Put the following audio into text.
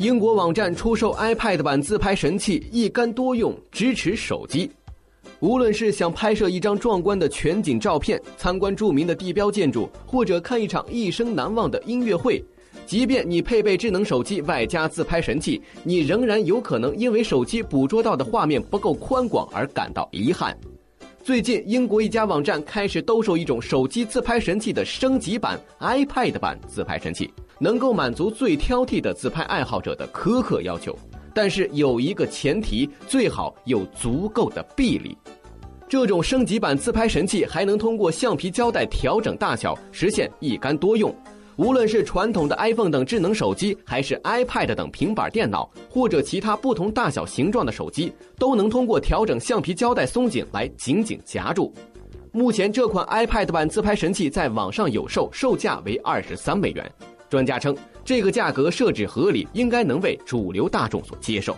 英国网站出售 iPad 版自拍神器，一杆多用，支持手机。无论是想拍摄一张壮观的全景照片、参观著名的地标建筑，或者看一场一生难忘的音乐会，即便你配备智能手机外加自拍神器，你仍然有可能因为手机捕捉到的画面不够宽广而感到遗憾。最近，英国一家网站开始兜售一种手机自拍神器的升级版 iPad 版自拍神器，能够满足最挑剔的自拍爱好者的苛刻要求。但是有一个前提，最好有足够的臂力。这种升级版自拍神器还能通过橡皮胶带调整大小，实现一杆多用。无论是传统的 iPhone 等智能手机，还是 iPad 等平板电脑，或者其他不同大小形状的手机，都能通过调整橡皮胶带松紧来紧紧夹住。目前这款 iPad 版自拍神器在网上有售，售价为二十三美元。专家称。这个价格设置合理，应该能为主流大众所接受。